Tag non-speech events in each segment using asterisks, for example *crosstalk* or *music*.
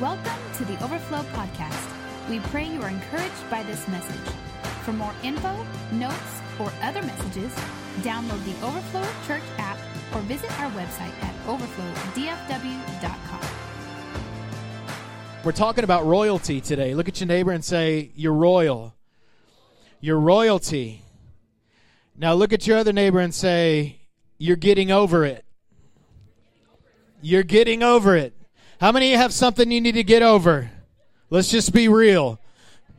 Welcome to the Overflow Podcast. We pray you are encouraged by this message. For more info, notes, or other messages, download the Overflow Church app or visit our website at overflowdfw.com. We're talking about royalty today. Look at your neighbor and say, You're royal. You're royalty. Now look at your other neighbor and say, You're getting over it. You're getting over it. How many of you have something you need to get over? Let's just be real.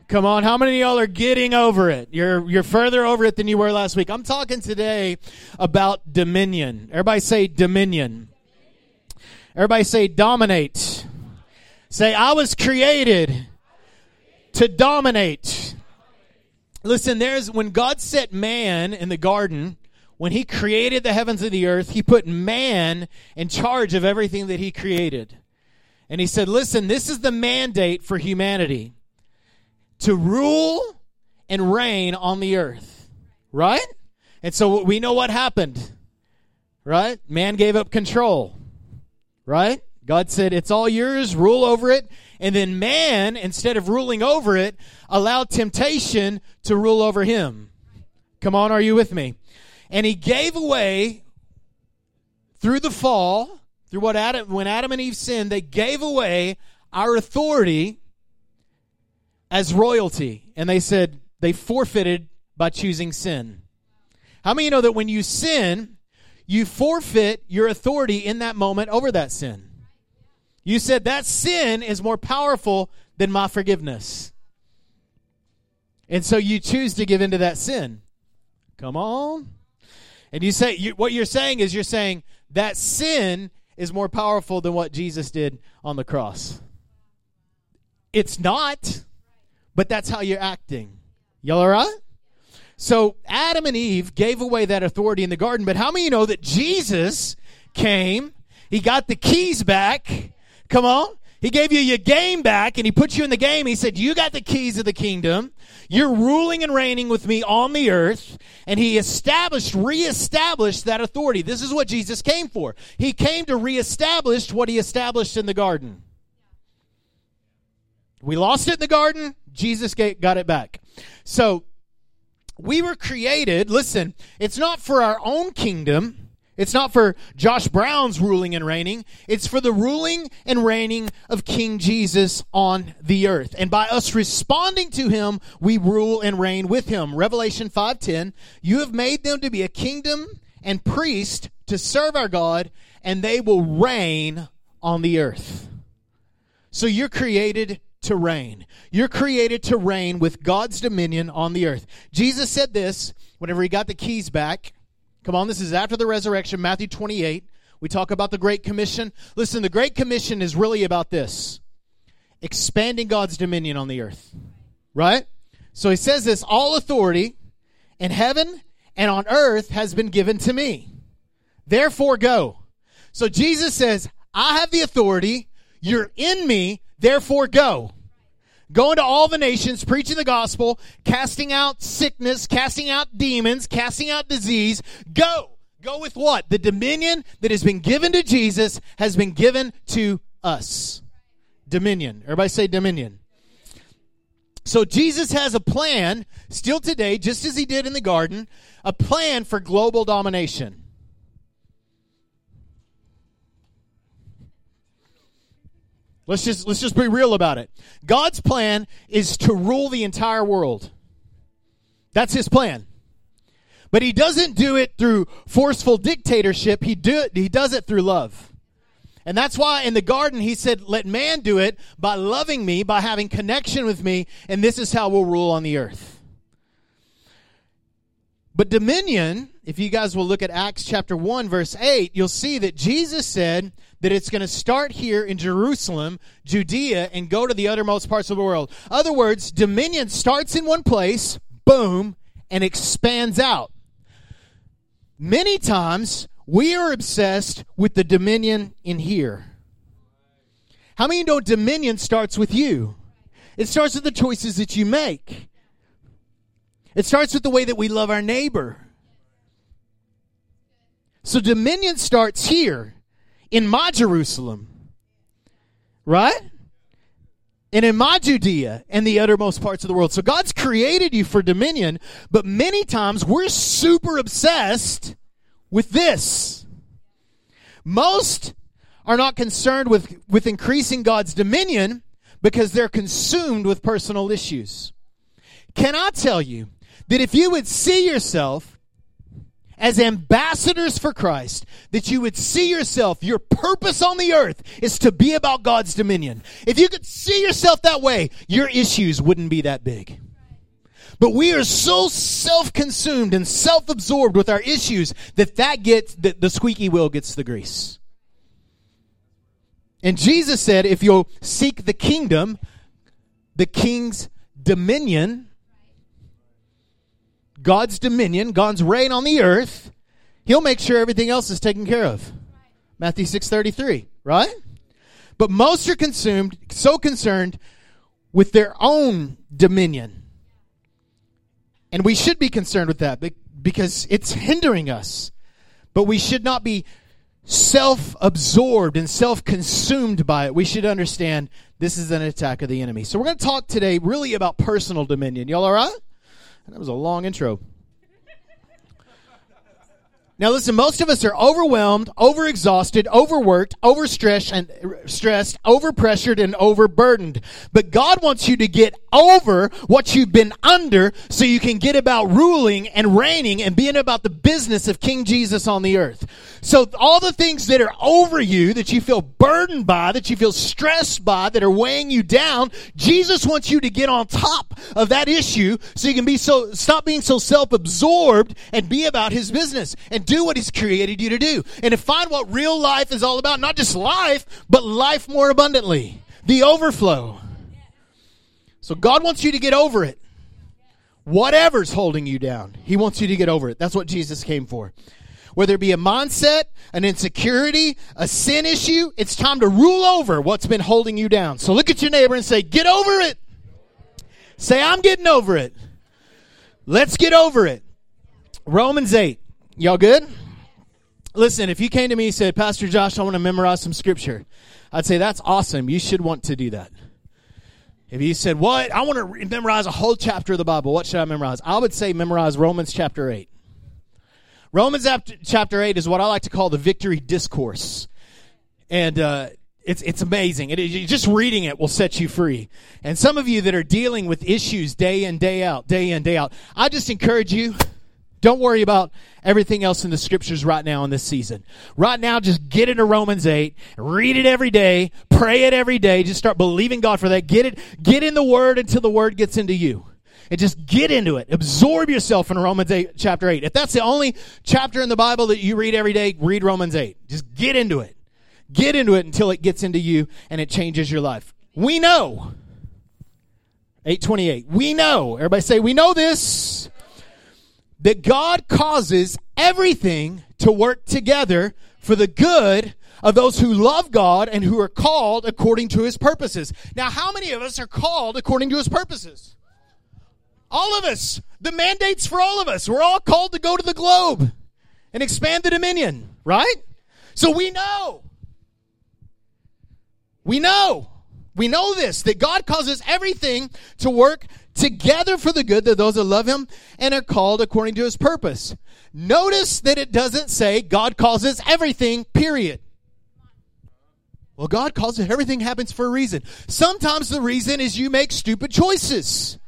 Come on, how many of y'all are getting over it? You're you're further over it than you were last week. I'm talking today about dominion. Everybody say dominion. Everybody say dominate. Say I was created to dominate. Listen, there's when God set man in the garden, when he created the heavens and the earth, he put man in charge of everything that he created. And he said, Listen, this is the mandate for humanity to rule and reign on the earth. Right? And so we know what happened. Right? Man gave up control. Right? God said, It's all yours, rule over it. And then man, instead of ruling over it, allowed temptation to rule over him. Come on, are you with me? And he gave away through the fall, through what Adam when Adam and Eve sinned, they gave away our authority as royalty. And they said they forfeited by choosing sin. How many you know that when you sin, you forfeit your authority in that moment over that sin? You said that sin is more powerful than my forgiveness. And so you choose to give into that sin. Come on. And you say, you, what you're saying is you're saying that sin is more powerful than what Jesus did on the cross. It's not, but that's how you're acting. Y'all all right? So Adam and Eve gave away that authority in the garden, but how many you know that Jesus came, he got the keys back. Come on. He gave you your game back and he put you in the game. He said, You got the keys of the kingdom. You're ruling and reigning with me on the earth. And he established, reestablished that authority. This is what Jesus came for. He came to reestablish what he established in the garden. We lost it in the garden. Jesus got it back. So we were created, listen, it's not for our own kingdom. It's not for Josh Brown's ruling and reigning. It's for the ruling and reigning of King Jesus on the earth. And by us responding to him, we rule and reign with him. Revelation 5:10, you have made them to be a kingdom and priest to serve our God, and they will reign on the earth. So you're created to reign. You're created to reign with God's dominion on the earth. Jesus said this whenever he got the keys back Come on, this is after the resurrection, Matthew 28. We talk about the Great Commission. Listen, the Great Commission is really about this expanding God's dominion on the earth. Right? So he says this all authority in heaven and on earth has been given to me. Therefore, go. So Jesus says, I have the authority. You're in me. Therefore, go. Go into all the nations, preaching the gospel, casting out sickness, casting out demons, casting out disease. Go. Go with what? The dominion that has been given to Jesus has been given to us. Dominion. Everybody say dominion. So Jesus has a plan still today, just as he did in the garden, a plan for global domination. Let's just let's just be real about it. God's plan is to rule the entire world. That's his plan. But he doesn't do it through forceful dictatorship. He do it, he does it through love. And that's why in the garden he said, "Let man do it by loving me, by having connection with me, and this is how we'll rule on the earth." But dominion, if you guys will look at Acts chapter 1 verse 8, you'll see that Jesus said, that it's going to start here in Jerusalem, Judea, and go to the uttermost parts of the world. Other words, dominion starts in one place, boom, and expands out. Many times, we are obsessed with the dominion in here. How many know dominion starts with you? It starts with the choices that you make. It starts with the way that we love our neighbor. So dominion starts here in my Jerusalem. Right? and in my Judea and the uttermost parts of the world. So God's created you for dominion, but many times we're super obsessed with this. Most are not concerned with, with increasing God's dominion because they're consumed with personal issues. Can I tell you that if you would see yourself as ambassadors for Christ, that you would see yourself, your purpose on the earth is to be about God's dominion. If you could see yourself that way, your issues wouldn't be that big. But we are so self-consumed and self-absorbed with our issues that that gets, that the squeaky wheel gets the grease. And Jesus said, if you'll seek the kingdom, the king's dominion, God's dominion, God's reign on the earth, he'll make sure everything else is taken care of. Matthew 6:33, right? But most are consumed, so concerned with their own dominion. And we should be concerned with that because it's hindering us. But we should not be self absorbed and self consumed by it. We should understand this is an attack of the enemy. So we're going to talk today really about personal dominion. Y'all all right? That was a long intro. Now listen, most of us are overwhelmed, overexhausted, overworked, overstressed and uh, stressed, overpressured and overburdened. But God wants you to get over what you've been under so you can get about ruling and reigning and being about the business of King Jesus on the earth. So all the things that are over you that you feel burdened by, that you feel stressed by, that are weighing you down, Jesus wants you to get on top of that issue so you can be so stop being so self-absorbed and be about his business and do what He's created you to do and to find what real life is all about. Not just life, but life more abundantly. The overflow. So God wants you to get over it. Whatever's holding you down, He wants you to get over it. That's what Jesus came for. Whether it be a mindset, an insecurity, a sin issue, it's time to rule over what's been holding you down. So look at your neighbor and say, Get over it. Say, I'm getting over it. Let's get over it. Romans 8. Y'all good? Listen, if you came to me and said, Pastor Josh, I want to memorize some scripture, I'd say, that's awesome. You should want to do that. If you said, What? I want to memorize a whole chapter of the Bible, what should I memorize? I would say memorize Romans chapter 8. Romans chapter 8 is what I like to call the victory discourse. And, uh, it's, it's amazing. It, just reading it will set you free. And some of you that are dealing with issues day in, day out, day in, day out, I just encourage you don't worry about everything else in the scriptures right now in this season. Right now, just get into Romans 8, read it every day, pray it every day, just start believing God for that. Get it, get in the Word until the Word gets into you. And just get into it. Absorb yourself in Romans 8, chapter 8. If that's the only chapter in the Bible that you read every day, read Romans 8. Just get into it. Get into it until it gets into you and it changes your life. We know. 828. We know. Everybody say, we know this that God causes everything to work together for the good of those who love God and who are called according to his purposes. Now, how many of us are called according to his purposes? All of us. The mandate's for all of us. We're all called to go to the globe and expand the dominion, right? So we know. We know. We know this, that God causes everything to work together for the good of those that love him and are called according to his purpose. Notice that it doesn't say God causes everything, period. Well, God causes everything happens for a reason. Sometimes the reason is you make stupid choices.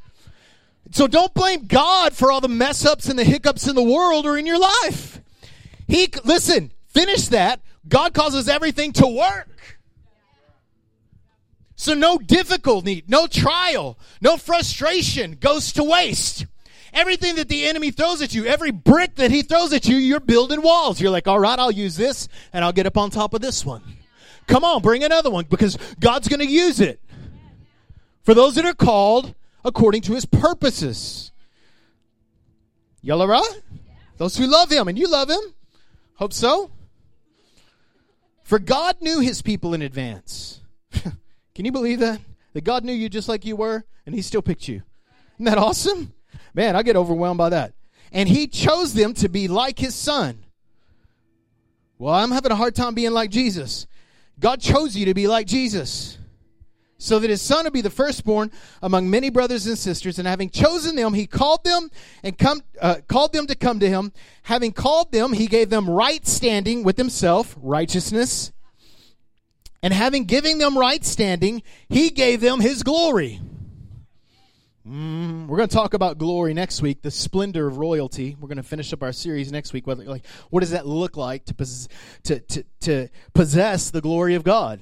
So don't blame God for all the mess ups and the hiccups in the world or in your life. He, listen, finish that. God causes everything to work. So no difficulty, no trial, no frustration goes to waste. Everything that the enemy throws at you, every brick that he throws at you, you're building walls. You're like, all right, I'll use this and I'll get up on top of this one. Come on, bring another one because God's going to use it. For those that are called according to his purposes. Y'all? Those who love him, and you love him. Hope so. For God knew his people in advance. *laughs* Can you believe that? That God knew you just like you were and he still picked you. Isn't that awesome? Man, I get overwhelmed by that. And he chose them to be like his son. Well, I'm having a hard time being like Jesus. God chose you to be like Jesus. So that his son would be the firstborn among many brothers and sisters. And having chosen them, he called them and come, uh, called them to come to him. Having called them, he gave them right standing with himself, righteousness. And having given them right standing, he gave them his glory. Mm, we're going to talk about glory next week, the splendor of royalty. We're going to finish up our series next week. Whether, like, what does that look like to, pos- to, to, to possess the glory of God?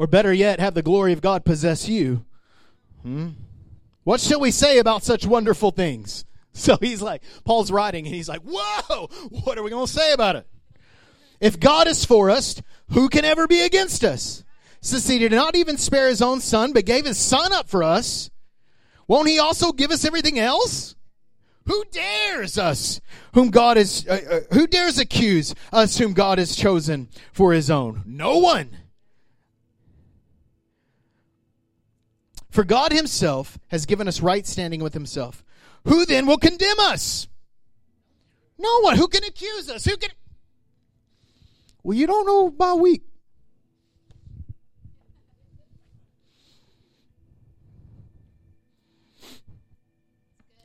Or better yet, have the glory of God possess you. Hmm? What shall we say about such wonderful things? *laughs* So he's like, Paul's writing, and he's like, Whoa, what are we going to say about it? If God is for us, who can ever be against us? Since he did not even spare his own son, but gave his son up for us, won't he also give us everything else? Who dares us whom God is, uh, uh, who dares accuse us whom God has chosen for his own? No one. For God himself has given us right standing with himself. Who then will condemn us? No one. Who can accuse us? Who can. Well, you don't know my week.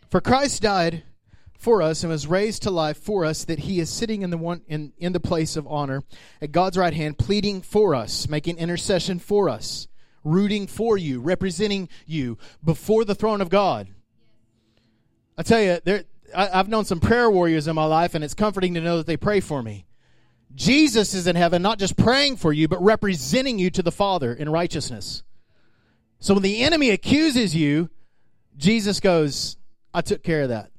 For Christ died for us and was raised to life for us that he is sitting in the one in, in the place of honor at God's right hand pleading for us making intercession for us rooting for you, representing you before the throne of God. I tell you, there, I, I've known some prayer warriors in my life, and it's comforting to know that they pray for me. Jesus is in heaven, not just praying for you, but representing you to the Father in righteousness. So when the enemy accuses you, Jesus goes, I took care of that.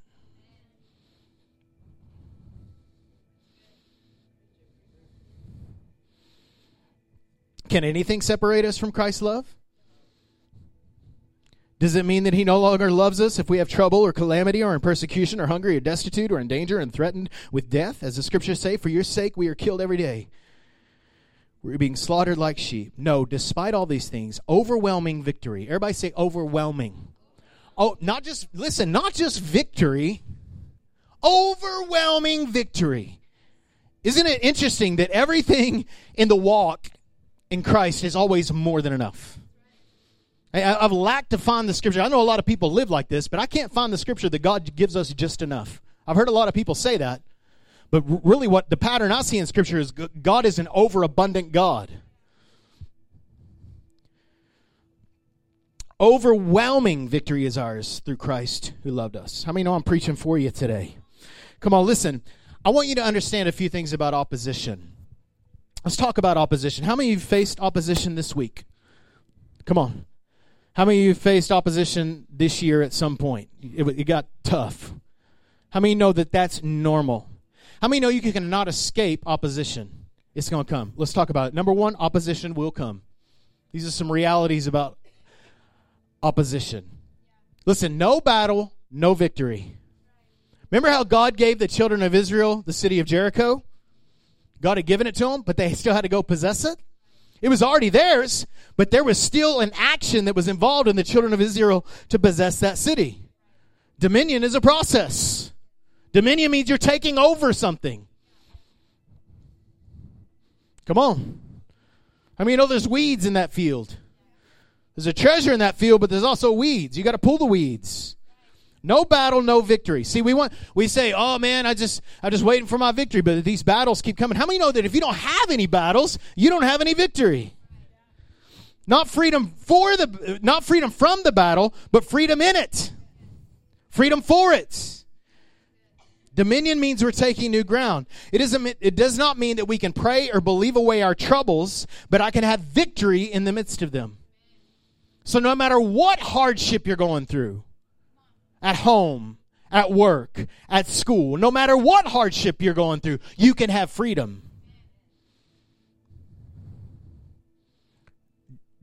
Can anything separate us from Christ's love? Does it mean that he no longer loves us if we have trouble or calamity or in persecution or hungry or destitute or in danger and threatened with death? As the scriptures say, for your sake we are killed every day. We're being slaughtered like sheep. No, despite all these things, overwhelming victory. Everybody say overwhelming. Oh, not just, listen, not just victory, overwhelming victory. Isn't it interesting that everything in the walk in Christ is always more than enough. I, have lacked to find the scripture. I know a lot of people live like this, but I can't find the scripture that God gives us just enough. I've heard a lot of people say that, but really, what the pattern I see in scripture is God is an overabundant God. Overwhelming victory is ours through Christ who loved us. How many know I'm preaching for you today? Come on, listen. I want you to understand a few things about opposition. Let's talk about opposition. How many of you faced opposition this week? Come on. How many of you faced opposition this year at some point? It, it got tough. How many know that that's normal? How many know you cannot escape opposition? It's going to come. Let's talk about it. Number one, opposition will come. These are some realities about opposition. Listen, no battle, no victory. Remember how God gave the children of Israel the city of Jericho? God had given it to them, but they *laughs* still had to go possess it. It was already theirs, but there was still an action that was involved in the children of Israel to possess that city. Dominion is a process. Dominion means you're taking over something. Come on. I mean, you know there's weeds in that field. There's a treasure in that field, but there's also weeds. You got to pull the weeds. No battle, no victory. See, we want we say, "Oh man, I just I'm just waiting for my victory," but these battles keep coming. How many know that if you don't have any battles, you don't have any victory? Not freedom for the not freedom from the battle, but freedom in it. Freedom for it. Dominion means we're taking new ground. It, isn't, it does not mean that we can pray or believe away our troubles, but I can have victory in the midst of them. So no matter what hardship you're going through, at home, at work, at school, no matter what hardship you're going through, you can have freedom.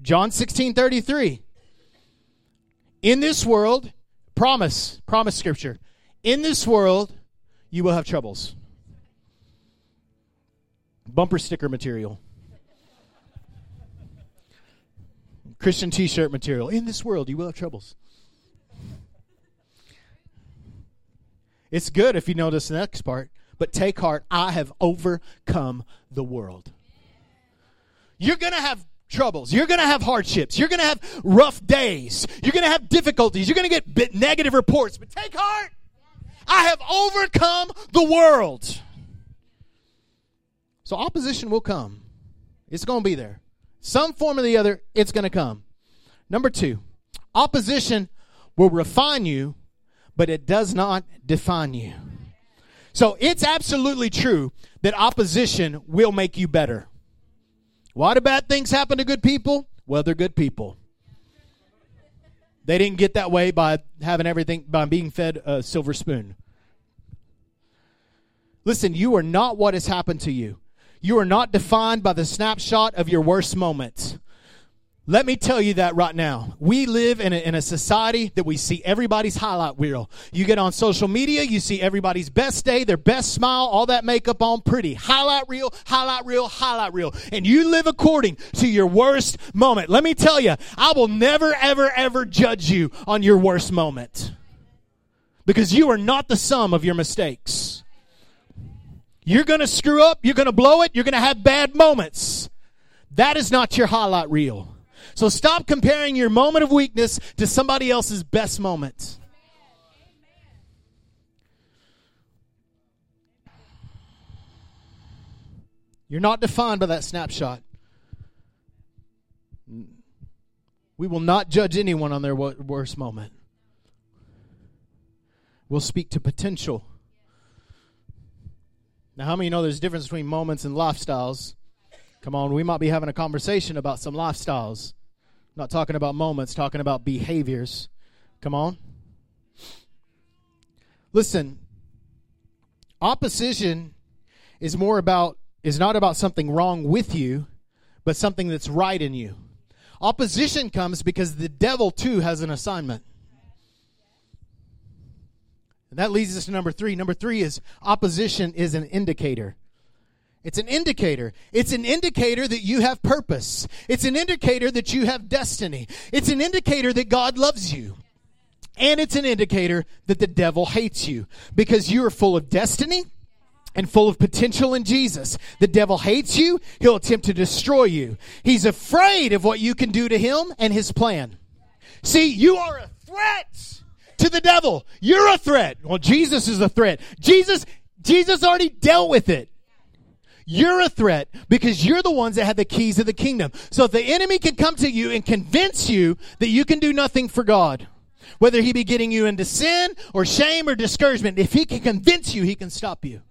John 16 33. In this world, promise, promise scripture. In this world, you will have troubles. Bumper sticker material. Christian t shirt material. In this world, you will have troubles. It's good if you notice the next part, but take heart, I have overcome the world. You're going to have troubles. You're going to have hardships. You're going to have rough days. You're going to have difficulties. You're going to get negative reports. But take heart. I have overcome the world. So opposition will come. It's going to be there. Some form or the other, it's going to come. Number two, opposition will refine you, but it does not define you. So it's absolutely true that opposition will make you better. Why do bad things happen to good people? Well, they're good people. They didn't get that way by having everything, by being fed a silver spoon. Listen, you are not what has happened to you. You are not defined by the snapshot of your worst moments. Let me tell you that right now. We live in a, in a society that we see everybody's highlight reel. You get on social media, you see everybody's best day, their best smile, all that makeup on, pretty. Highlight reel, highlight reel, highlight reel. And you live according to your worst moment. Let me tell you, I will never, ever, ever judge you on your worst moment. Because you are not the sum of your mistakes. You're going to screw up, you're going to blow it, you're going to have bad moments. That is not your highlight reel. So stop comparing your moment of weakness to somebody else's best moment. You're not defined by that snapshot. We will not judge anyone on their worst moment. We'll speak to potential. Now, how many know there's a difference between moments and lifestyles? Come on, we might be having a conversation about some lifestyles. Not talking about moments, talking about behaviors. Come on. Listen, opposition is more about is not about something wrong with you, but something that's right in you. Opposition comes because the devil too has an assignment. And that leads us to number 3. Number 3 is opposition is an indicator. It's an indicator. It's an indicator that you have purpose. It's an indicator that you have destiny. It's an indicator that God loves you. And it's an indicator that the devil hates you because you are full of destiny and full of potential in Jesus. The devil hates you. He'll attempt to destroy you. He's afraid of what you can do to him and his plan. See, you are a threat to the devil. You're a threat. Well, Jesus is a threat. Jesus, Jesus already dealt with it. You're a threat because you're the ones that have the keys of the kingdom. So if the enemy can come to you and convince you that you can do nothing for God, whether he be getting you into sin or shame or discouragement, if he can convince you, he can stop you.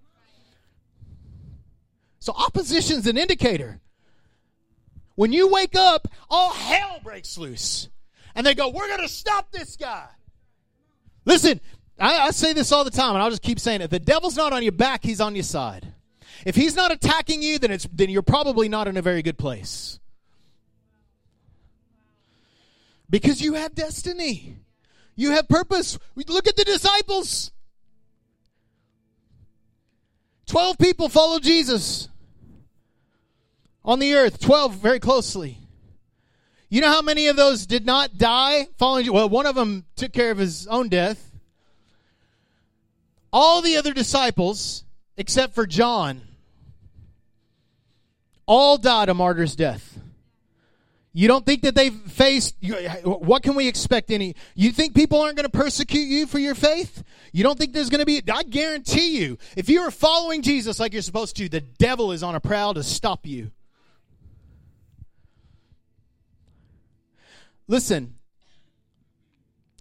So opposition's an indicator. When you wake up, all hell breaks loose. And they go, We're going to stop this guy. Listen, I, I, say this all the time, and I'll just keep saying it. The devil's not on your back, he's on your side. If he's not attacking you, then it's then you're probably not in a very good place. Because you have destiny. You have purpose. Look at the disciples. 12 people followed Jesus on the earth, 12 very closely. You know how many of those did not die following? Well, one of them took care of his own death. All the other disciples, except for John, all died a martyr's death. You don't think that they've faced, what can we expect any? You think people aren't going to persecute you for your faith? You don't think there's going to be, I guarantee you, if you are following Jesus like you're supposed to, the devil is on a prowl to stop you. Listen,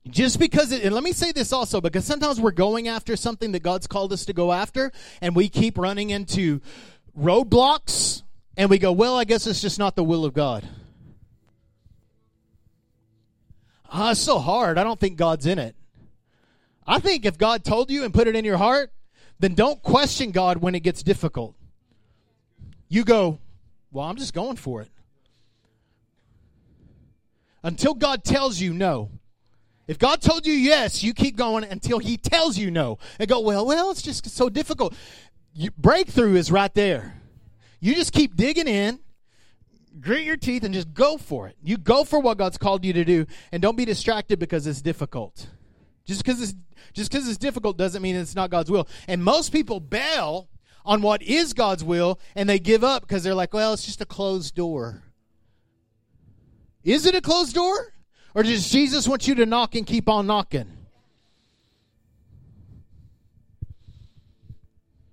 just because it, and let me say this also because sometimes we're going after something that God's called us to go after and we keep running into roadblocks and we go, well, I guess it's just not the will of God. Ah, it's so hard. I don't think God's in it. I think if God told you and put it in your heart, then don't question God when it gets difficult. You go, well, I'm just going for it. Until God tells you no. If God told you yes, you keep going until He tells you no. And go, well, well, it's just so difficult. You, breakthrough is right there. You just keep digging in, grit your teeth, and just go for it. You go for what God's called you to do, and don't be distracted because it's difficult. Just because it's just because it's difficult doesn't mean it's not God's will. And most people bail on what is God's will, and they give up because they're like, well, it's just a closed door. Is it a closed door? Or does Jesus want you to knock and keep on knocking?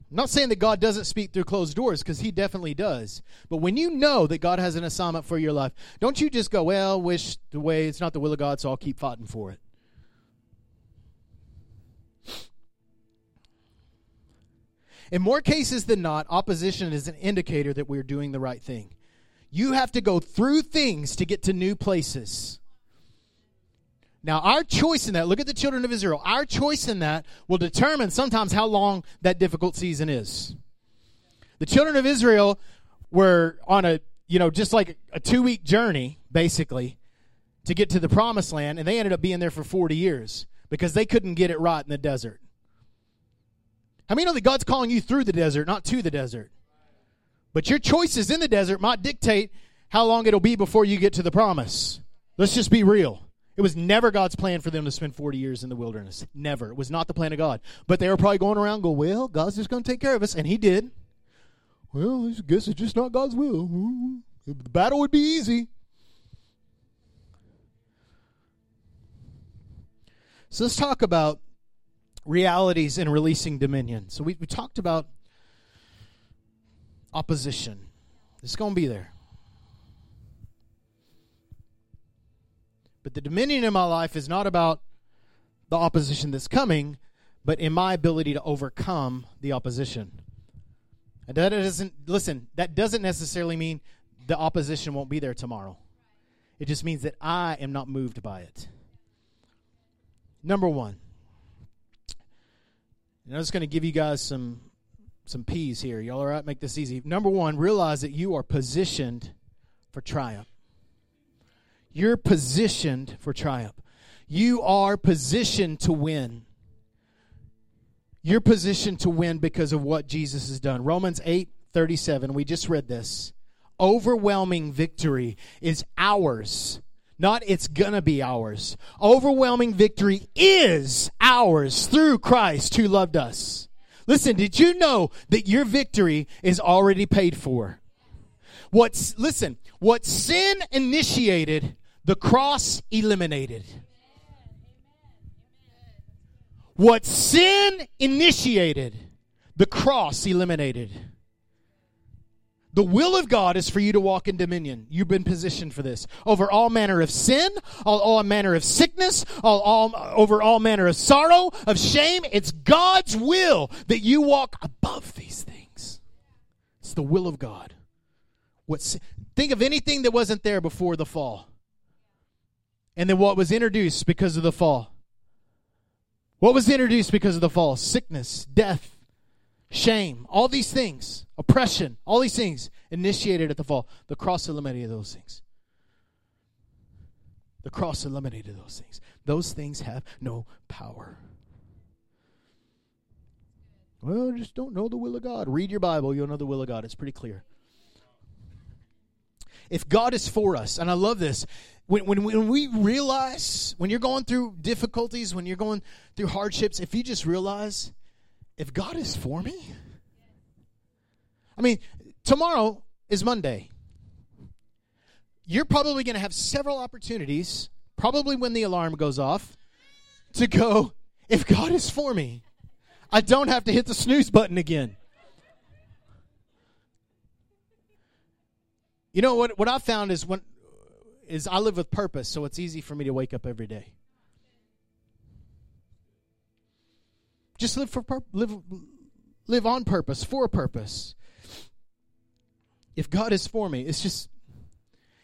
I'm not saying that God doesn't speak through closed doors because He definitely does. But when you know that God has an assignment for your life, don't you just go, well, wish the way it's not the will of God, so I'll keep fighting for it. In more cases than not, opposition is an indicator that we're doing the right thing. You have to go through things to get to new places. Now, our choice in that, look at the children of Israel, our choice in that will determine sometimes how long that difficult season is. The children of Israel were on a, you know, just like a two week journey, basically, to get to the promised land, and they ended up being there for 40 years because they couldn't get it right in the desert. How many know that God's calling you through the desert, not to the desert? But your choices in the desert might dictate how long it'll be before you get to the promise. Let's just be real. It was never God's plan for them to spend 40 years in the wilderness. Never. It was not the plan of God. But they were probably going around go, well, God's just going to take care of us. And he did. Well, I guess it's just not God's will. The battle would be easy. So let's talk about realities in releasing dominion. So we, we talked about opposition. It's going to be there. But the dominion in my life is not about the opposition that's coming, but in my ability to overcome the opposition. And that doesn't listen, that doesn't necessarily mean the opposition won't be there tomorrow. It just means that I am not moved by it. Number one. And I'm just going to give you guys some some P's here. Y'all all right? Make this easy. Number one, realize that you are positioned for triumph. You're positioned for triumph. You are positioned to win. You're positioned to win because of what Jesus has done. Romans 8 37, we just read this. Overwhelming victory is ours, not it's gonna be ours. Overwhelming victory is ours through Christ who loved us. Listen, did you know that your victory is already paid for? What's listen, what sin initiated, the cross eliminated. What sin initiated, the cross eliminated. The will of God is for you to walk in dominion. You've been positioned for this. Over all manner of sin, all, all manner of sickness, all, all, over all manner of sorrow, of shame. It's God's will that you walk above these things. It's the will of God. What, think of anything that wasn't there before the fall. And then what was introduced because of the fall. What was introduced because of the fall? Sickness, death, shame, all these things, oppression, all these things initiated at the fall. The cross eliminated those things. The cross eliminated those things. Those things have no power. Well, just don't know the will of God. Read your Bible, you'll know the will of God. It's pretty clear. If God is for us, and I love this, when, when, when we realize, when you're going through difficulties, when you're going through hardships, if you just realize if God is for me, I mean, tomorrow is Monday. You're probably going to have several opportunities, probably when the alarm goes off, to go, if God is for me, I don't have to hit the snooze button again. You know what? What I found is when is I live with purpose, so it's easy for me to wake up every day. Just live for live live on purpose for a purpose. If God is for me, it's just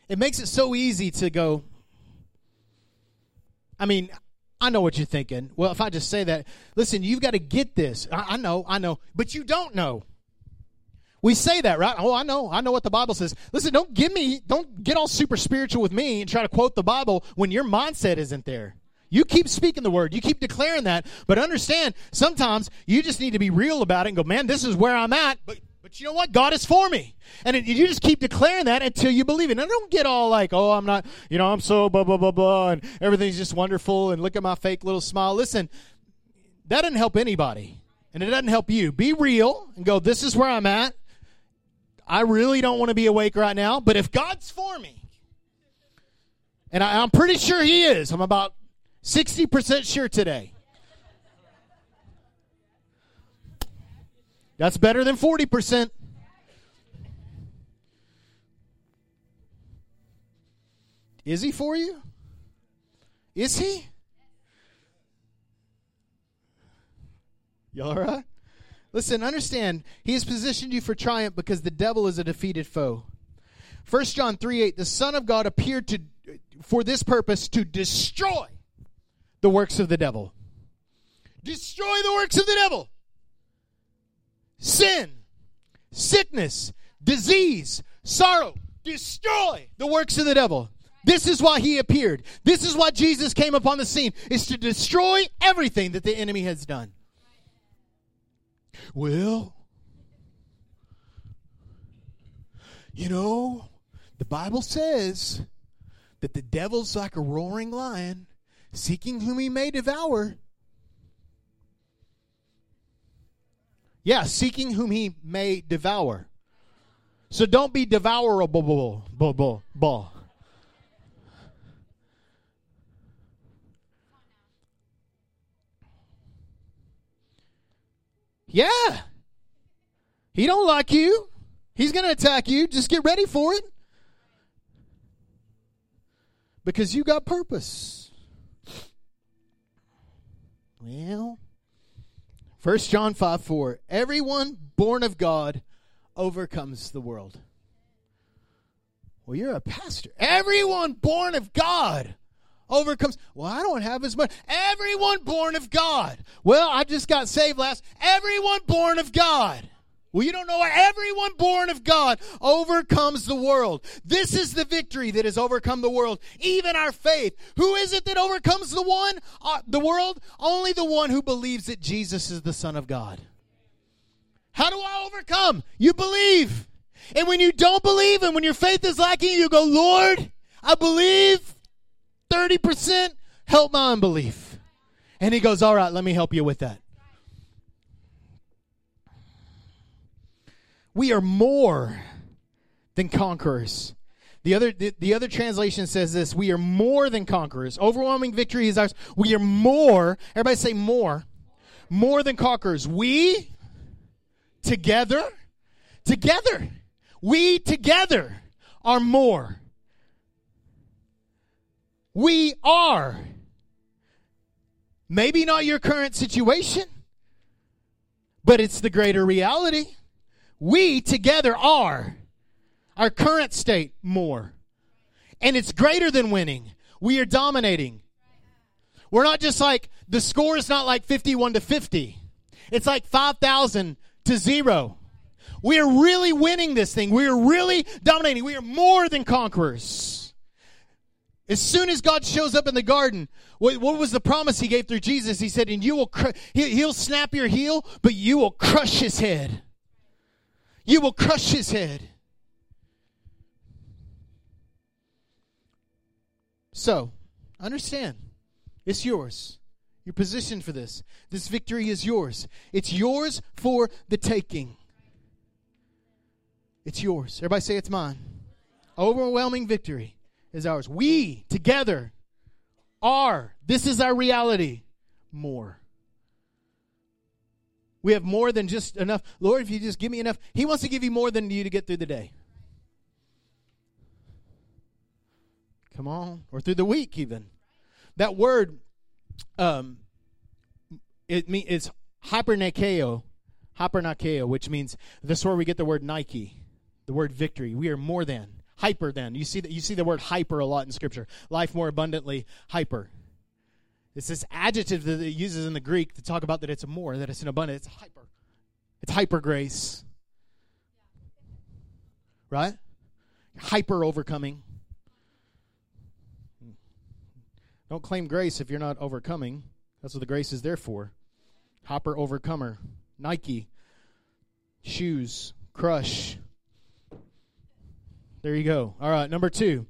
it makes it so easy to go. I mean, I know what you're thinking. Well, if I just say that, listen, you've got to get this. I, I know, I know, but you don't know. We say that, right? Oh, I know. I know what the Bible says. Listen, don't give me, don't get all super spiritual with me and try to quote the Bible when your mindset isn't there. You keep speaking the word. You keep declaring that. But understand, sometimes you just need to be real about it and go, man, this is where I'm at. But but you know what? God is for me. And it, you just keep declaring that until you believe it. And don't get all like, oh, I'm not, you know, I'm so blah, blah, blah, blah, and everything's just wonderful, and look at my fake little smile. Listen, that doesn't help anybody. And it doesn't help you. Be real and go, this is where I'm at. I really don't want to be awake right now, but if God's for me, And I, I'm pretty sure he is. I'm about 60% sure today. That's better than 40%. Is he for you? Is he? Y'all all right? Listen, understand, he has positioned you for triumph because the devil is a defeated foe. 1 John 3 8, the Son of God appeared to for this purpose to destroy the works of the devil. Destroy the works of the devil. Sin, sickness, disease, sorrow. Destroy the works of the devil. This is why he appeared. This is why Jesus came upon the scene, is to destroy everything that the enemy has done. Well, you know, the Bible says that the devil's like a roaring lion, seeking whom he may devour. Yeah, seeking whom he may devour. So don't be devourable. Yeah. He don't like you. He's going to attack you. Just get ready for it. Because you got purpose. Well, 1 John 5 4. Everyone born of God overcomes the world. Well, you're a pastor. Everyone born of God overcomes. Well, I don't have as much. Everyone born of God. Well, I just got saved last. Everyone born of God. Well, you don't know everyone born of God overcomes the world. This is the victory that has overcome the world, even our faith. Who is it that overcomes the one, uh, the world? Only the one who believes that Jesus is the Son of God. How do I overcome? You believe. And when you don't believe and when your faith is lacking, you go, Lord, I believe. 30%, help my unbelief. And he goes, All right, let me help you with that. We are more than conquerors. The other, the, the, other translation says this We are more than conquerors. Overwhelming victory is ours. We are more, everybody say more, more than conquerors. We together, together, we together are more we are. Maybe not your current situation, but it's the greater reality. We together are our current state more. And it's greater than winning. We are dominating. We're not just like, the score is not like 51 to 50. It's like 5,000 to zero. We are really winning this thing. We are really dominating. We are more than conquerors. As soon as God shows up in the garden, what, what was the promise he gave through Jesus? He said, and you will, cr- he, he'll snap your heel, but you will crush his head. You will crush his head. So, understand, it's yours. You're positioned for this. This victory is yours. It's yours for the taking. It's yours. Everybody say it's mine. Overwhelming victory is ours. We together are, this is our reality, more. We have more than just enough. Lord, if you just give me enough, He wants to give you more than you to get through the day. Come on. Or through the week, even. That word, um, it mean, it's hypernakeo, hypernakeo, which means this is where we get the word Nike, the word victory. We are more than hyper then. You see that you see the word hyper a lot in scripture. Life more abundantly hyper. It's this adjective that it uses in the greek to talk about that it's more that it's an abundant it's hyper. It's hyper grace. Right? Hyper overcoming. Don't claim grace if you're not overcoming. That's what the grace is there for. Hopper overcomer. Nike. Shoes. Crush there you go. All right, number two.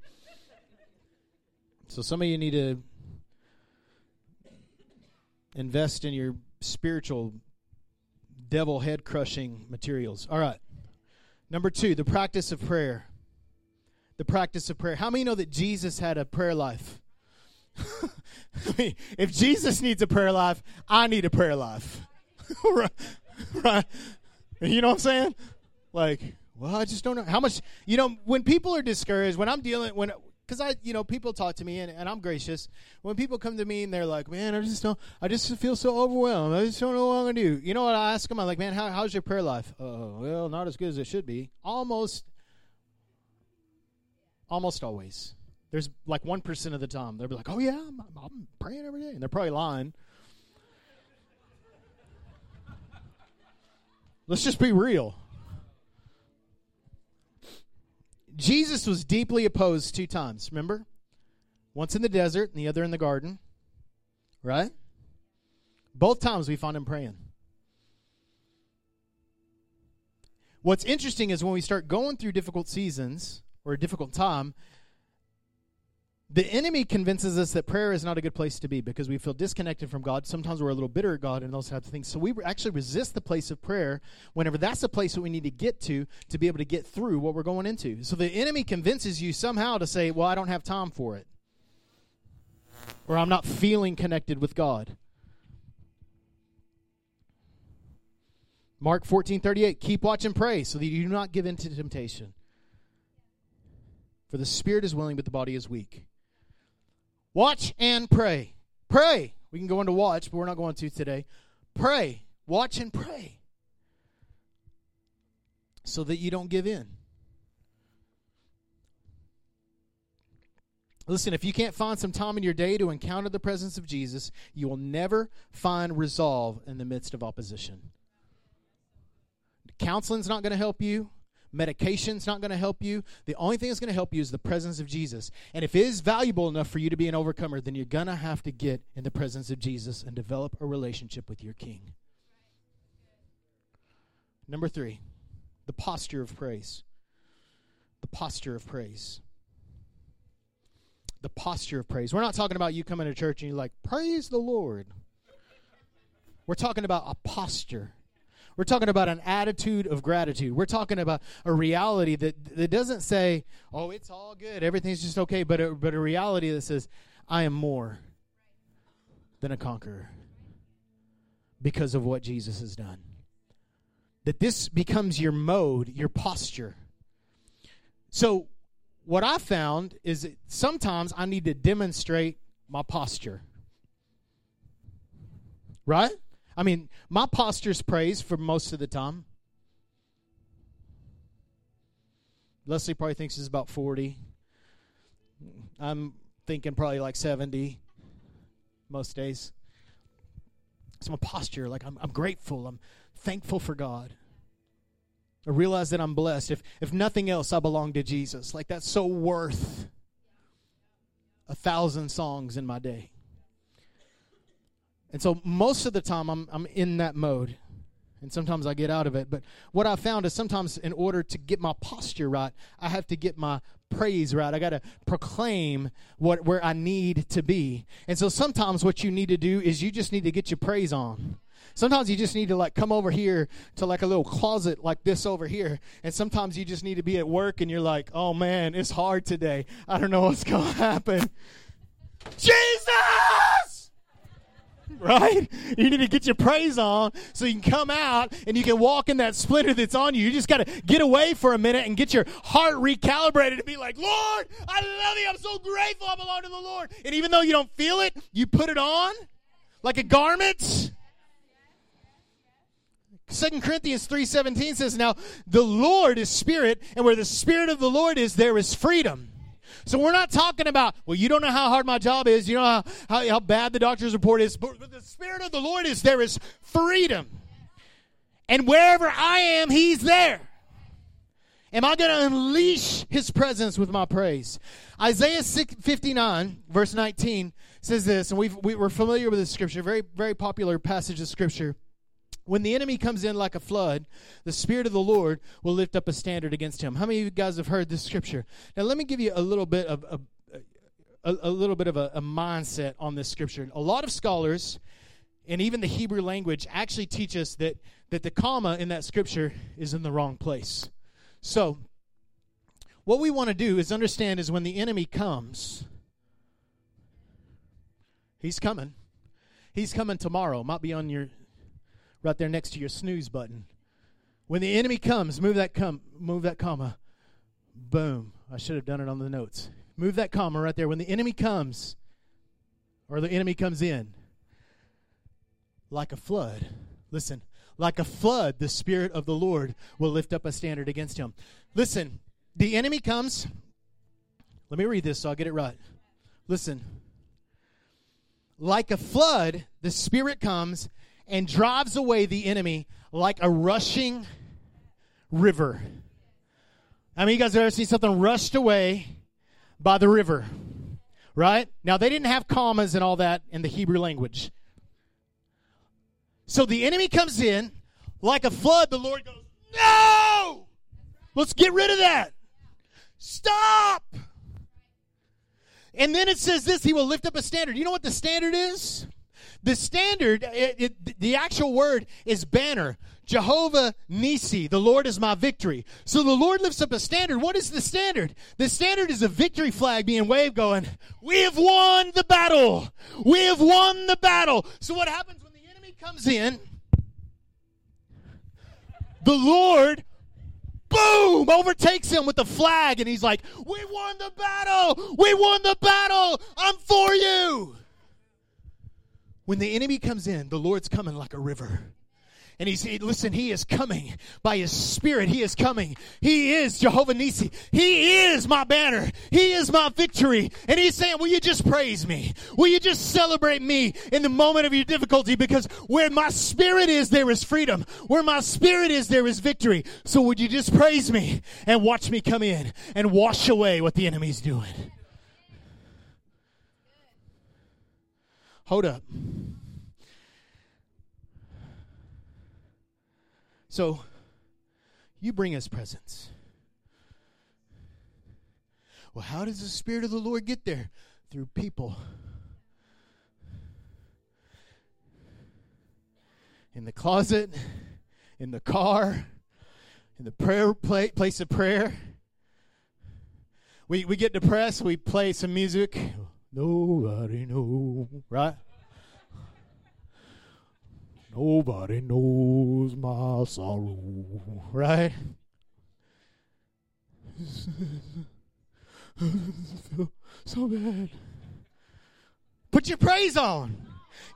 So some of you need to invest in your spiritual devil head crushing materials. All right. Number two, the practice of prayer. the practice of prayer. How many know that Jesus had a prayer life? *laughs* I mean, if Jesus needs a prayer life, I need a prayer life. *laughs* right? You know what I'm saying? Like, well, I just don't know how much. You know, when people are discouraged, when I'm dealing, when because I, you know, people talk to me and, and I'm gracious. When people come to me and they're like, "Man, I just don't, I just feel so overwhelmed. I just don't know what I'm gonna do." You know what I ask them? I'm like, "Man, how, how's your prayer life?" Oh, well, not as good as it should be. Almost, almost always. There's like one percent of the time they'll be like, "Oh yeah, I'm, I'm praying every day," and they're probably lying. Let's just be real. Jesus was deeply opposed two times, remember? Once in the desert and the other in the garden. Right? Both times we find him praying. What's interesting is when we start going through difficult seasons or a difficult time, the enemy convinces us that prayer is not a good place to be because we feel disconnected from God. Sometimes we're a little bitter at God and those types of things. So we actually resist the place of prayer whenever that's the place that we need to get to to be able to get through what we're going into. So the enemy convinces you somehow to say, Well, I don't have time for it. Or I'm not feeling connected with God. Mark 14 38, keep watch and pray so that you do not give in to temptation. For the spirit is willing, but the body is weak. Watch and pray. Pray. We can go into watch, but we're not going to today. Pray. Watch and pray. So that you don't give in. Listen, if you can't find some time in your day to encounter the presence of Jesus, you will never find resolve in the midst of opposition. Counseling's not going to help you. Medication's not going to help you. The only thing that's going to help you is the presence of Jesus. And if it is valuable enough for you to be an overcomer, then you're going to have to get in the presence of Jesus and develop a relationship with your King. Number three, the posture of praise. The posture of praise. The posture of praise. We're not talking about you coming to church and you're like, praise the Lord. We're talking about a posture we're talking about an attitude of gratitude. We're talking about a reality that, that doesn't say, oh, it's all good, everything's just okay, but a, but a reality that says, I am more than a conqueror because of what Jesus has done. That this becomes your mode, your posture. So, what I found is that sometimes I need to demonstrate my posture. Right? I mean, my posture's praise for most of the time. Leslie probably thinks it's about 40. I'm thinking probably like 70 most days. It's my posture. Like, I'm, I'm grateful. I'm thankful for God. I realize that I'm blessed. If, if nothing else, I belong to Jesus. Like, that's so worth a thousand songs in my day. And so most of the time I'm, I'm in that mode. And sometimes I get out of it. But what I found is sometimes in order to get my posture right, I have to get my praise right. I got to proclaim what where I need to be. And so sometimes what you need to do is you just need to get your praise on. Sometimes you just need to like come over here to like a little closet like this over here. And sometimes you just need to be at work and you're like, "Oh man, it's hard today. I don't know what's going *laughs* to happen." Jesus! *laughs* right? You need to get your praise on so you can come out and you can walk in that splinter that's on you. You just got to get away for a minute and get your heart recalibrated to be like, Lord, I love you. I'm so grateful I belong to the Lord. And even though you don't feel it, you put it on like a garment. Second Corinthians 3:17 says, "Now the Lord is spirit, and where the spirit of the Lord is, there is freedom." So we're not talking about, well, you don't know how hard my job is, you know how, how, how bad the doctor's report is, but, the Spirit of the Lord is there is freedom. And wherever I am, He's there. Am I going to unleash His presence with my praise? Isaiah 59, verse 19, says this, and we, we're familiar with this scripture, very, very popular passage of scripture. When the enemy comes in like a flood, the Spirit of the Lord will lift up a standard against him. How many of you guys have heard this scripture? Now, let me give you a little bit of a, a, a little bit of a, a mindset on this scripture. A lot of scholars, and even the Hebrew language, actually teach us that that the comma in that scripture is in the wrong place. So, what we want to do is understand is when the enemy comes, he's coming. He's coming tomorrow. Might be on your right there next to your snooze button. When the enemy comes, move that com- move that comma. Boom. I should have done it on the notes. Move that comma right there. When the enemy comes, or the enemy comes in, like a flood. Listen, like a flood, the Spirit of the Lord will lift up a standard against him. Listen, the enemy comes. Let me read this so I'll get it right. Listen. Like a flood, the Spirit comes and drives away the enemy like a rushing river. I mean, you guys ever seen something rushed away by the river? Right? Now, they didn't have commas and all that in the Hebrew language. So the enemy comes in like a flood. The Lord goes, No! Let's get rid of that. Stop! And then it says this He will lift up a standard. You know what the standard is? The standard, it, it, the actual word is banner. Jehovah Nisi, the Lord is my victory. So the Lord lifts up a standard. What is the standard? The standard is a victory flag being waved, going, We have won the battle. We have won the battle. So what happens when the enemy comes in? The Lord boom, overtakes him with the flag, and he's like, We won the battle! We won the battle! I'm for you! When the enemy comes in, the Lord's coming like a river. And he's, he, listen, he is coming by his spirit. He is coming. He is Jehovah Nisi. He is my banner. He is my victory. And he's saying, will you just praise me? Will you just celebrate me in the moment of your difficulty? Because where my spirit is, there is freedom. Where my spirit is, there is victory. So would you just praise me and watch me come in and wash away what the enemy's doing? Hold up. So, you bring us presence. Well, how does the Spirit of the Lord get there? Through people. In the closet, in the car, in the prayer place of prayer. We, we get depressed, we play some music. Nobody know, right? Nobody knows my sorrow, right? *laughs* So bad. Put your praise on.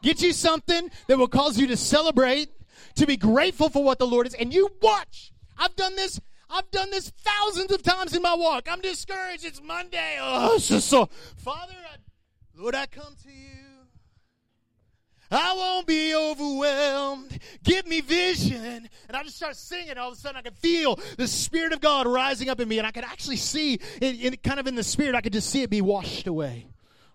Get you something that will cause you to celebrate, to be grateful for what the Lord is, and you watch. I've done this. I've done this thousands of times in my walk. I'm discouraged. It's Monday. Oh, it's just so. Father, Lord, I come to you. I won't be overwhelmed. Give me vision. And I just start singing. All of a sudden, I could feel the Spirit of God rising up in me. And I could actually see, it, in, kind of in the Spirit, I could just see it be washed away.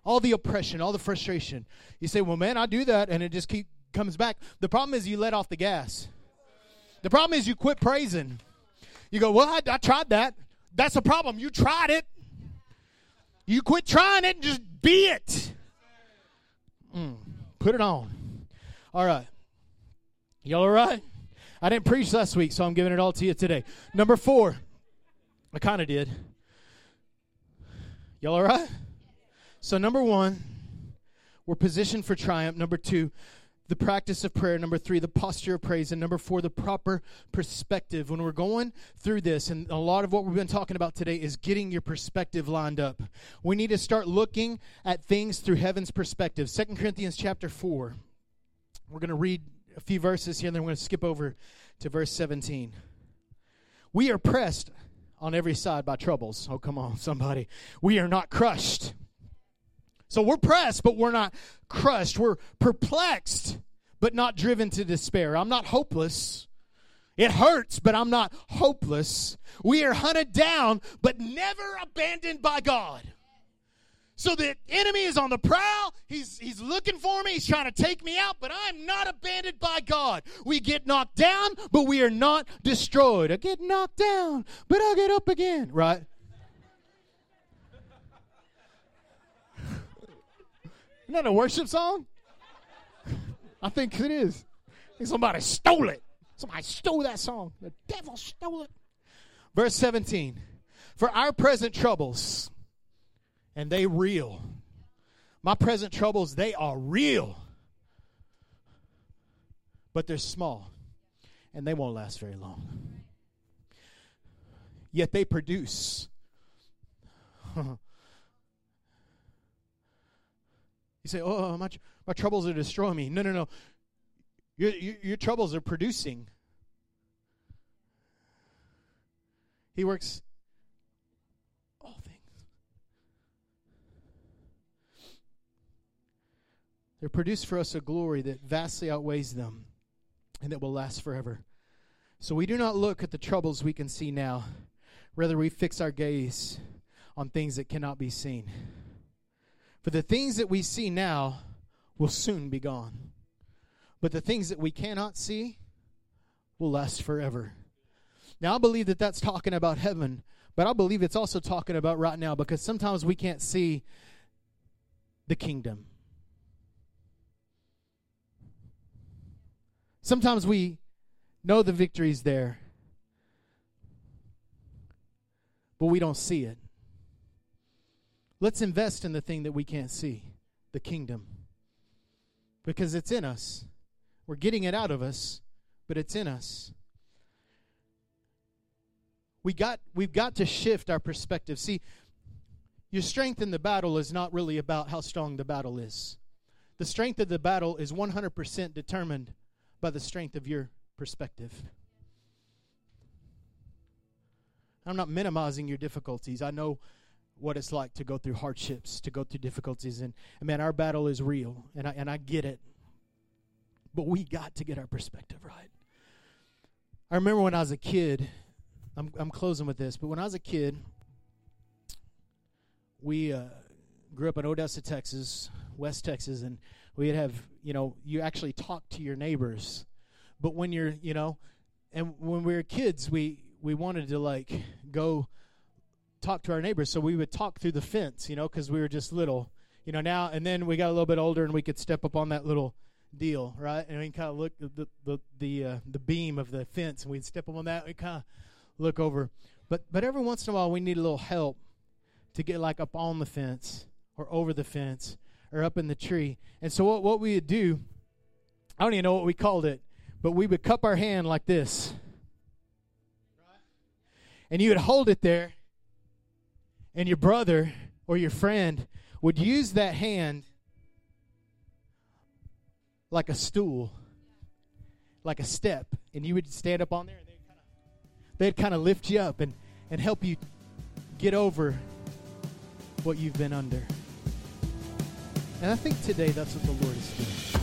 All the oppression, all the frustration. You say, well, man, I do that. And it just keep comes back. The problem is you let off the gas. The problem is you quit praising. You go, well, I, I tried that. That's a problem. You tried it. You quit trying it and just be it. Mm. Put it on. All right. Y'all all right? I didn't preach last week, so I'm giving it all to you today. Number four. I kind of did. Y'all all right? So, number one, we're positioned for triumph. Number two, the practice of prayer. Number three, the posture of praise. And number four, the proper perspective. When we're going through this, and a lot of what we've been talking about today is getting your perspective lined up. We need to start looking at things through heaven's perspective. Second Corinthians chapter 4. We're going to read a few verses here, and then we're going to skip over to verse 17. We are pressed on every side by troubles. Oh, come on, somebody. We are not crushed so we're pressed, but we're not crushed. We're perplexed, but not driven to despair. I'm not hopeless. It hurts, but I'm not hopeless. We are hunted down, but never abandoned by God. So the enemy is on the prowl. He's, he's looking for me. He's trying to take me out, but I'm not abandoned by God. We get knocked down, but we are not destroyed. I get knocked down, but I get up again, right? Isn't that a worship song? I think it is. I think somebody stole it. Somebody stole that song. The devil stole it. Verse 17. for our present troubles, and they real. My present troubles, they are real. But they're small, and they won't last very long. Yet they produce. *laughs* you say, oh, my, my troubles are destroying me. No, no, no. Your, your, your troubles are producing. He works all things. They're produced for us a glory that vastly outweighs them and that will last forever. So we do not look at the troubles we can see now. Rather, we fix our gaze on things that cannot be seen. For the things that we see now will soon be gone. But the things that we cannot see will last forever. Now, I believe that that's talking about heaven, but I believe it's also talking about right now because sometimes we can't see the kingdom. Sometimes we know the victory's there, but we don't see it. Let's invest in the thing that we can't see the kingdom because it's in us. We're getting it out of us, but it's in us. We got we've got to shift our perspective. See, your strength in the battle is not really about how strong the battle is. The strength of the battle is 100% determined by the strength of your perspective. I'm not minimizing your difficulties. I know what it's like to go through hardships, to go through difficulties, and, and man, our battle is real, and I and I get it. But we got to get our perspective right. I remember when I was a kid, I'm, I'm closing with this, but when I was a kid, we uh, grew up in Odessa, Texas, West Texas, and we'd have, you know, you actually talk to your neighbors. But when you're, you know, and when we were kids, we, we wanted to like go talk to our neighbors. So we would talk through the fence, you know, because we were just little, you know, now, and then we got a little bit older and we could step up on that little deal, right? And we kind of look the the the, uh, the beam of the fence, and we'd step up on that. We kind of look over, but but every once in a while we need a little help to get like up on the fence or over the fence or up in the tree. And so what what we would do, I don't even know what we called it, but we would cup our hand like this, and you would hold it there, and your brother or your friend would use that hand like a stool, like a step, and you would stand up on there, and they'd kind of lift you up and and help you get over what you've been under. And I think today that's what the Lord is doing.